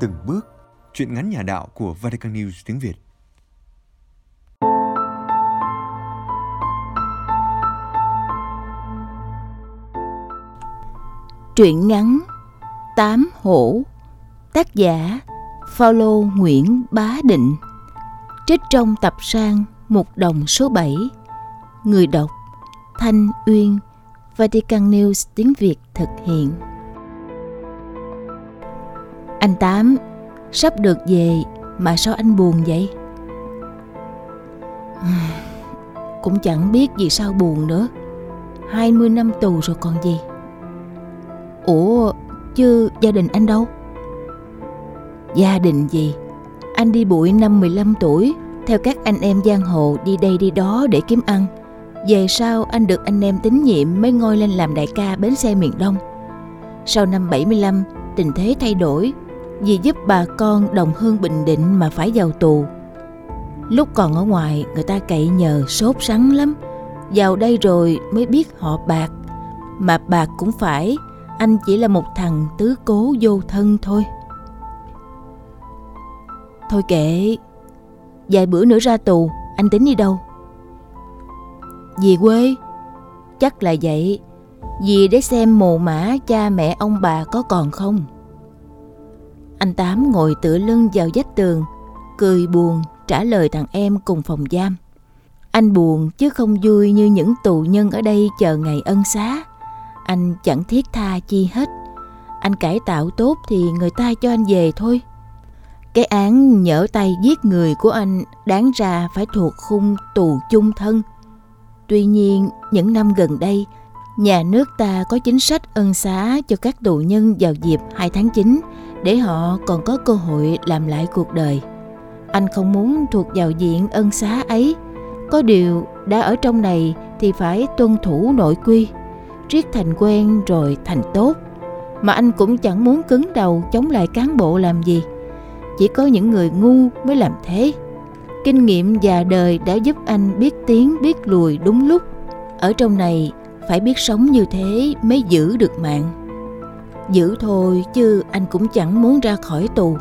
từng bước, chuyện ngắn nhà đạo của Vatican News tiếng Việt. Truyện ngắn Tám Hổ Tác giả Phaolô Nguyễn Bá Định. Trích trong tập sang Một đồng số 7 Người đọc Thanh Uyên Vatican News tiếng Việt thực hiện. Anh Tám, Sắp được về Mà sao anh buồn vậy? Cũng chẳng biết vì sao buồn nữa. 20 năm tù rồi còn gì? Ủa, chứ gia đình anh đâu? Gia đình gì? Anh đi bụi năm 15 tuổi, Theo các anh em giang hồ đi đây đi đó để kiếm ăn. Về sau anh được anh em tín nhiệm mới ngôi lên làm đại ca bến xe miền Đông. Sau năm 75 tình thế thay đổi vì giúp bà con đồng hương Bình Định mà phải vào tù. Lúc còn ở ngoài, người ta cậy nhờ sốt sắng lắm. Vào đây rồi mới biết họ bạc. Mà bạc cũng phải, Anh chỉ là một thằng tứ cố vô thân thôi. Thôi kệ, Vài bữa nữa ra tù, Anh tính đi đâu? Về quê. Chắc là vậy. Vì để xem mồ mã cha mẹ ông bà có còn không? Anh Tám ngồi tựa lưng vào vách tường Cười buồn trả lời thằng em cùng phòng giam. Anh buồn chứ không vui như những tù nhân ở đây chờ ngày ân xá. Anh chẳng thiết tha chi hết. Anh cải tạo tốt thì người ta cho anh về thôi. Cái án nhỡ tay giết người của anh đáng ra phải thuộc khung tù chung thân. Tuy nhiên, những năm gần đây, nhà nước ta có chính sách ân xá cho các tù nhân vào dịp 2 tháng 9 để họ còn có cơ hội làm lại cuộc đời. Anh không muốn thuộc vào diện ân xá ấy. Có điều đã ở trong này thì phải tuân thủ nội quy, triết thành quen rồi thành tốt. Mà anh cũng chẳng muốn cứng đầu chống lại cán bộ làm gì chỉ có những người ngu mới làm thế kinh nghiệm già đời đã giúp anh biết tiến biết lùi đúng lúc ở trong này phải biết sống như thế mới giữ được mạng giữ thôi chứ anh cũng chẳng muốn ra khỏi tù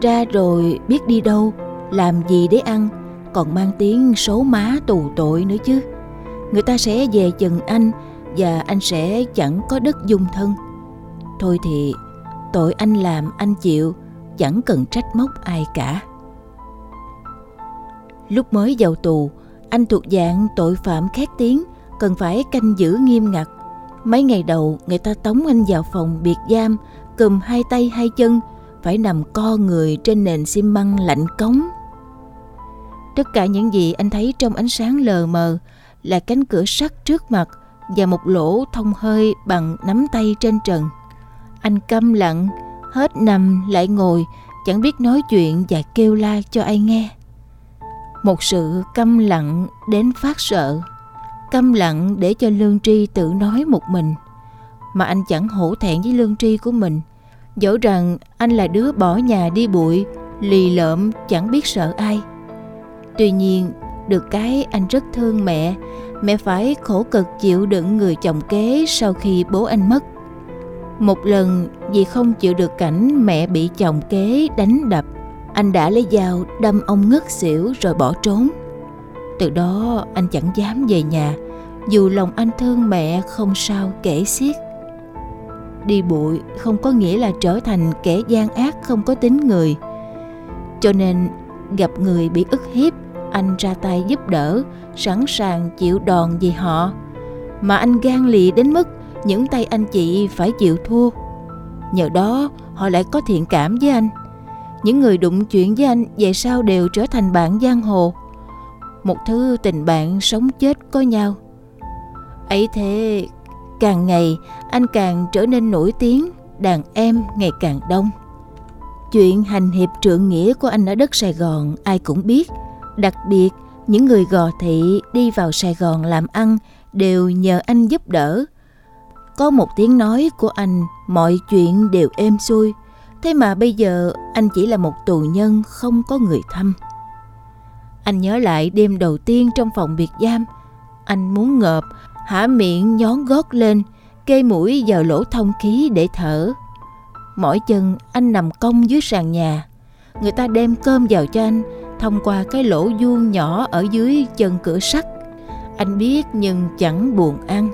ra rồi biết đi đâu làm gì để ăn còn mang tiếng số má tù tội nữa chứ người ta sẽ về chừng anh và anh sẽ chẳng có đất dung thân thôi thì tội anh làm anh chịu chẳng cần trách móc ai cả. Lúc mới vào tù, anh thuộc dạng tội phạm khét tiếng, cần phải canh giữ nghiêm ngặt. Mấy ngày đầu, người ta tống anh vào phòng biệt giam, cầm hai tay hai chân, phải nằm co người trên nền xi măng lạnh cống. Tất cả những gì anh thấy trong ánh sáng lờ mờ là cánh cửa sắt trước mặt và một lỗ thông hơi bằng nắm tay trên trần. Anh câm lặng, hết nằm lại ngồi chẳng biết nói chuyện và kêu la cho ai nghe một sự câm lặng đến phát sợ câm lặng để cho lương tri tự nói một mình. Mà anh chẳng hổ thẹn với lương tri của mình. Dẫu rằng anh là đứa bỏ nhà đi bụi lì lợm chẳng biết sợ ai. Tuy nhiên được cái anh rất thương mẹ mẹ phải khổ cực chịu đựng người chồng kế sau khi bố anh mất. Một lần vì không chịu được cảnh mẹ bị chồng kế đánh đập, anh đã lấy dao đâm ông ngất xỉu rồi bỏ trốn. Từ đó anh chẳng dám về nhà, dù lòng anh thương mẹ không sao kể xiết. Đi bụi không có nghĩa là trở thành kẻ gian ác không có tính người. Cho nên gặp người bị ức hiếp, anh ra tay giúp đỡ, sẵn sàng chịu đòn vì họ. Mà anh gan lì đến mức những tay anh chị phải chịu thua. Nhờ đó họ lại có thiện cảm với anh. Những người đụng chuyện với anh về sau đều trở thành bạn giang hồ. Một thứ tình bạn sống chết có nhau. Ấy thế, càng ngày anh càng trở nên nổi tiếng, đàn em ngày càng đông. Chuyện hành hiệp trượng nghĩa của anh ở đất Sài Gòn ai cũng biết. Đặc biệt, những người gò thị đi vào Sài Gòn làm ăn đều nhờ anh giúp đỡ có một tiếng nói của anh, mọi chuyện đều êm xuôi. Thế mà bây giờ anh chỉ là một tù nhân không có người thăm. Anh nhớ lại đêm đầu tiên trong phòng biệt giam. Anh muốn ngợp, hả miệng nhón gót lên, kê mũi vào lỗ thông khí để thở. Mỗi chân anh nằm cong dưới sàn nhà. Người ta đem cơm vào cho anh Thông qua cái lỗ vuông nhỏ ở dưới chân cửa sắt. Anh biết nhưng chẳng buồn ăn.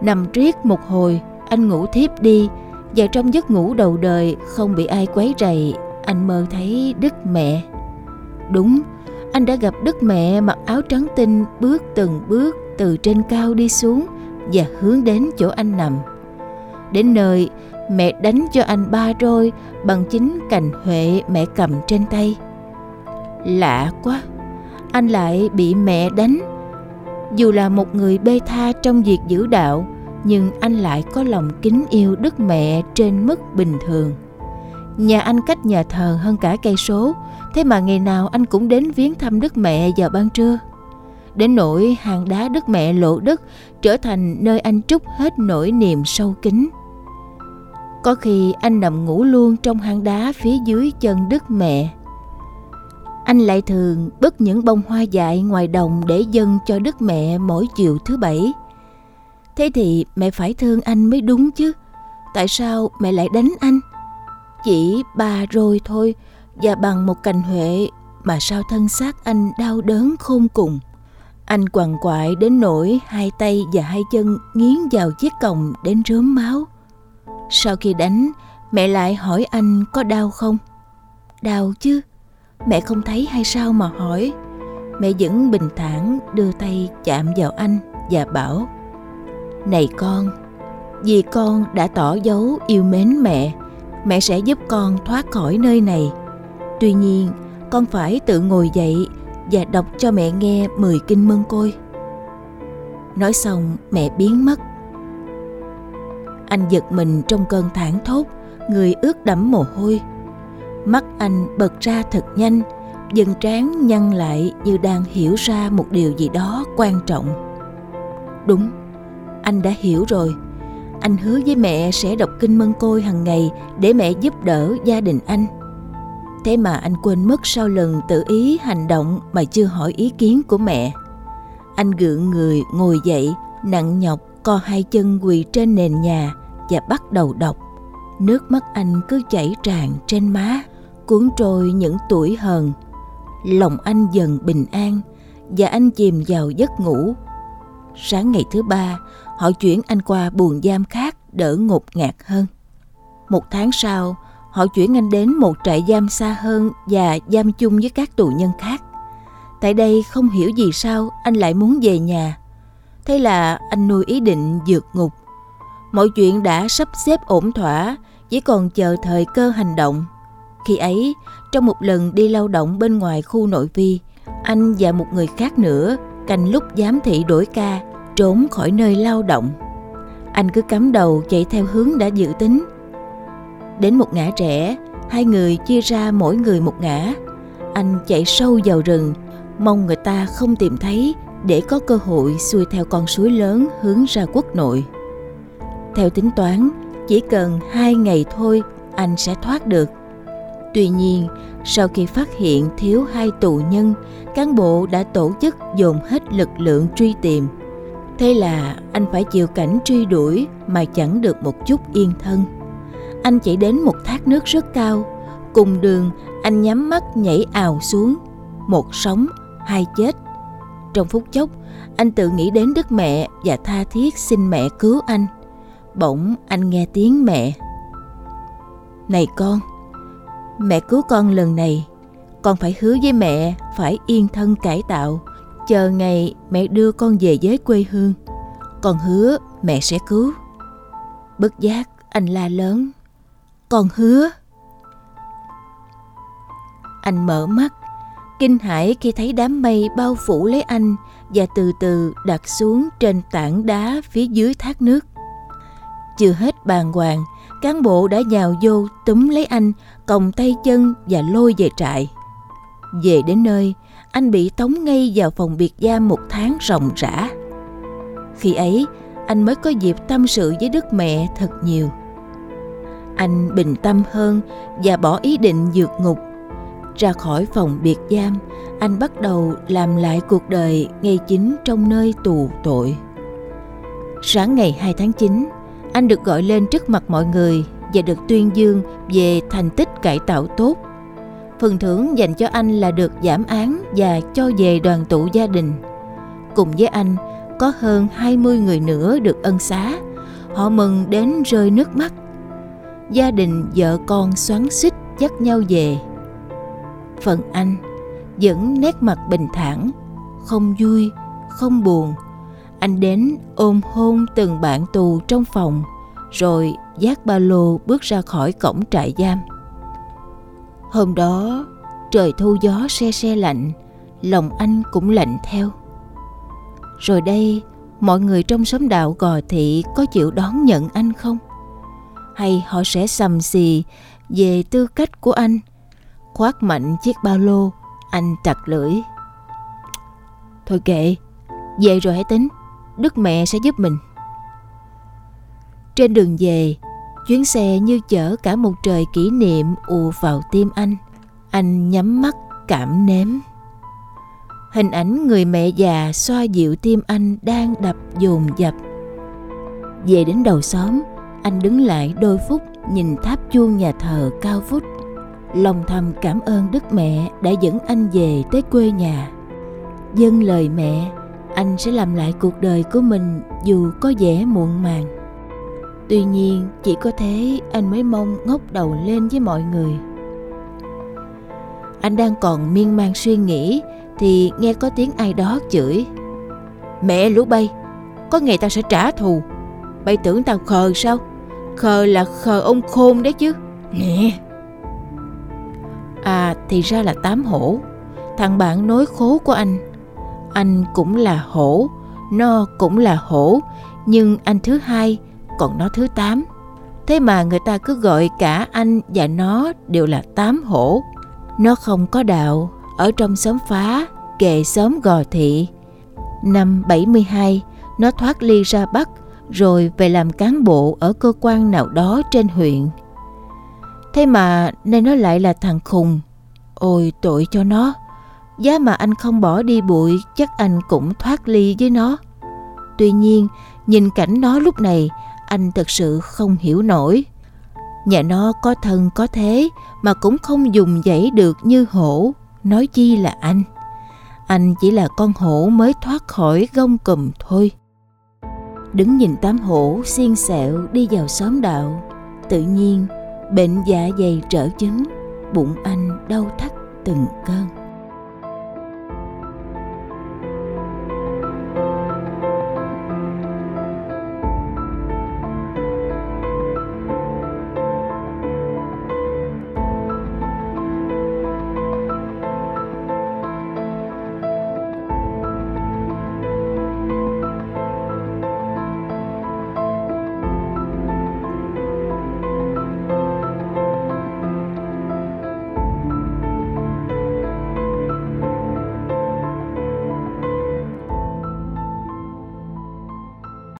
Nằm triết một hồi Anh ngủ thiếp đi. Và trong giấc ngủ đầu đời Không bị ai quấy rầy Anh mơ thấy Đức Mẹ. Đúng anh đã gặp Đức Mẹ mặc áo trắng tinh Bước từng bước từ trên cao đi xuống Và hướng đến chỗ anh nằm Đến nơi mẹ đánh cho anh ba roi bằng chính cành huệ mẹ cầm trên tay. Lạ quá, anh lại bị mẹ đánh. Dù là một người bê tha trong việc giữ đạo, nhưng anh lại có lòng kính yêu đức mẹ trên mức bình thường. Nhà anh cách nhà thờ hơn cả cây số, thế mà ngày nào anh cũng đến viếng thăm đức mẹ vào ban trưa. Đến nỗi hàng đá đức mẹ lộ đất trở thành nơi anh trút hết nỗi niềm sâu kín. Có khi anh nằm ngủ luôn trong hang đá phía dưới chân Đức Mẹ. Anh lại thường bứt những bông hoa dại ngoài đồng để dâng cho Đức Mẹ mỗi chiều thứ bảy. Thế thì mẹ phải thương anh mới đúng chứ. Tại sao mẹ lại đánh anh? Chỉ ba rồi thôi và bằng một cành huệ mà sao thân xác anh đau đớn khôn cùng. Anh quằn quại đến nỗi hai tay và hai chân nghiến vào chiếc còng đến rớm máu. Sau khi đánh, mẹ lại hỏi anh có đau không? Đau chứ, mẹ không thấy hay sao mà hỏi. Mẹ vẫn bình thản đưa tay chạm vào anh và bảo Này con, vì con đã tỏ dấu yêu mến mẹ, mẹ sẽ giúp con thoát khỏi nơi này. Tuy nhiên, con phải tự ngồi dậy và đọc cho mẹ nghe 10 kinh mân côi. Nói xong, mẹ biến mất anh giật mình trong cơn thảng thốt, người ướt đẫm mồ hôi. Mắt anh bật ra thật nhanh, dần trán nhăn lại như đang hiểu ra một điều gì đó quan trọng. Đúng, anh đã hiểu rồi. Anh hứa với mẹ sẽ đọc kinh mân côi hàng ngày để mẹ giúp đỡ gia đình anh. Thế mà anh quên mất sau lần tự ý hành động mà chưa hỏi ý kiến của mẹ. Anh gượng người ngồi dậy, nặng nhọc co hai chân quỳ trên nền nhà và bắt đầu đọc. Nước mắt anh cứ chảy tràn trên má, cuốn trôi những tuổi hờn. Lòng anh dần bình an và anh chìm vào giấc ngủ. Sáng ngày thứ ba, họ chuyển anh qua buồng giam khác đỡ ngột ngạt hơn. Một tháng sau, họ chuyển anh đến một trại giam xa hơn và giam chung với các tù nhân khác. Tại đây không hiểu gì sao anh lại muốn về nhà Thế là anh nuôi ý định vượt ngục. Mọi chuyện đã sắp xếp ổn thỏa, chỉ còn chờ thời cơ hành động. Khi ấy, trong một lần đi lao động bên ngoài khu nội vi, anh và một người khác nữa canh lúc giám thị đổi ca, trốn khỏi nơi lao động. Anh cứ cắm đầu chạy theo hướng đã dự tính. Đến một ngã rẽ, hai người chia ra mỗi người một ngã. Anh chạy sâu vào rừng, mong người ta không tìm thấy để có cơ hội xuôi theo con suối lớn hướng ra quốc nội. Theo tính toán, chỉ cần hai ngày thôi anh sẽ thoát được. Tuy nhiên, sau khi phát hiện thiếu hai tù nhân, cán bộ đã tổ chức dồn hết lực lượng truy tìm. Thế là anh phải chịu cảnh truy đuổi mà chẳng được một chút yên thân. Anh chạy đến một thác nước rất cao, cùng đường anh nhắm mắt nhảy ào xuống, một sống, hai chết trong phút chốc, anh tự nghĩ đến đức mẹ và tha thiết xin mẹ cứu anh. Bỗng anh nghe tiếng mẹ. Này con, mẹ cứu con lần này, con phải hứa với mẹ phải yên thân cải tạo, chờ ngày mẹ đưa con về với quê hương. Con hứa mẹ sẽ cứu. Bất giác anh la lớn. Con hứa. Anh mở mắt kinh hãi khi thấy đám mây bao phủ lấy anh và từ từ đặt xuống trên tảng đá phía dưới thác nước. Chưa hết bàng hoàng, cán bộ đã nhào vô túm lấy anh, còng tay chân và lôi về trại. Về đến nơi, anh bị tống ngay vào phòng biệt giam một tháng ròng rã. Khi ấy, anh mới có dịp tâm sự với đức mẹ thật nhiều. Anh bình tâm hơn và bỏ ý định vượt ngục ra khỏi phòng biệt giam, anh bắt đầu làm lại cuộc đời ngay chính trong nơi tù tội. Sáng ngày 2 tháng 9, anh được gọi lên trước mặt mọi người và được tuyên dương về thành tích cải tạo tốt. Phần thưởng dành cho anh là được giảm án và cho về đoàn tụ gia đình. Cùng với anh, có hơn 20 người nữa được ân xá. Họ mừng đến rơi nước mắt. Gia đình vợ con xoắn xích dắt nhau về. Phần anh vẫn nét mặt bình thản, không vui, không buồn. Anh đến ôm hôn từng bạn tù trong phòng, rồi giác ba lô bước ra khỏi cổng trại giam. Hôm đó, trời thu gió se se lạnh, lòng anh cũng lạnh theo. Rồi đây, mọi người trong xóm đạo Gò Thị có chịu đón nhận anh không? Hay họ sẽ sầm xì về tư cách của anh? Khoác mạnh chiếc ba lô, anh chặt lưỡi. Thôi kệ, về rồi hãy tính, Đức mẹ sẽ giúp mình. Trên đường về, chuyến xe như chở cả một trời kỷ niệm ùa vào tim anh. Anh nhắm mắt cảm nếm. Hình ảnh người mẹ già xoa dịu tim anh đang đập dồn dập. Về đến đầu xóm, anh đứng lại đôi phút nhìn tháp chuông nhà thờ cao vút. Lòng thầm cảm ơn Đức Mẹ đã dẫn anh về tới quê nhà. Dâng lời mẹ, anh sẽ làm lại cuộc đời của mình dù có vẻ muộn màng. Tuy nhiên, chỉ có thế anh mới mong ngóc đầu lên với mọi người. Anh đang còn miên man suy nghĩ thì nghe có tiếng ai đó chửi. Mẹ lũ bay, có ngày tao sẽ trả thù. Bay tưởng tao khờ sao? Khờ là khờ ông khôn đấy chứ. Nè. À thì ra là tám hổ. Thằng bạn nối khố của anh. Anh cũng là hổ, nó cũng là hổ, nhưng anh thứ hai, còn nó thứ tám. Thế mà người ta cứ gọi cả anh và nó đều là tám hổ. Nó không có đạo, ở trong xóm phá, kề xóm Gò Thị. Năm 72, nó thoát ly ra Bắc, rồi về làm cán bộ ở cơ quan nào đó trên huyện. Thế mà nay nó lại là thằng khùng. Ôi tội cho nó. Giá mà anh không bỏ đi bụi, chắc anh cũng thoát ly với nó. Tuy nhiên, nhìn cảnh nó lúc này, anh thật sự không hiểu nổi. Nhà nó có thân có thế mà cũng không dùng dãy được như hổ, nói chi là anh. Anh chỉ là con hổ mới thoát khỏi gông cùm thôi. Đứng nhìn tám hổ xiên xẹo đi vào xóm đạo, tự nhiên bệnh dạ dày trở chứng, bụng anh đau thắt từng cơn.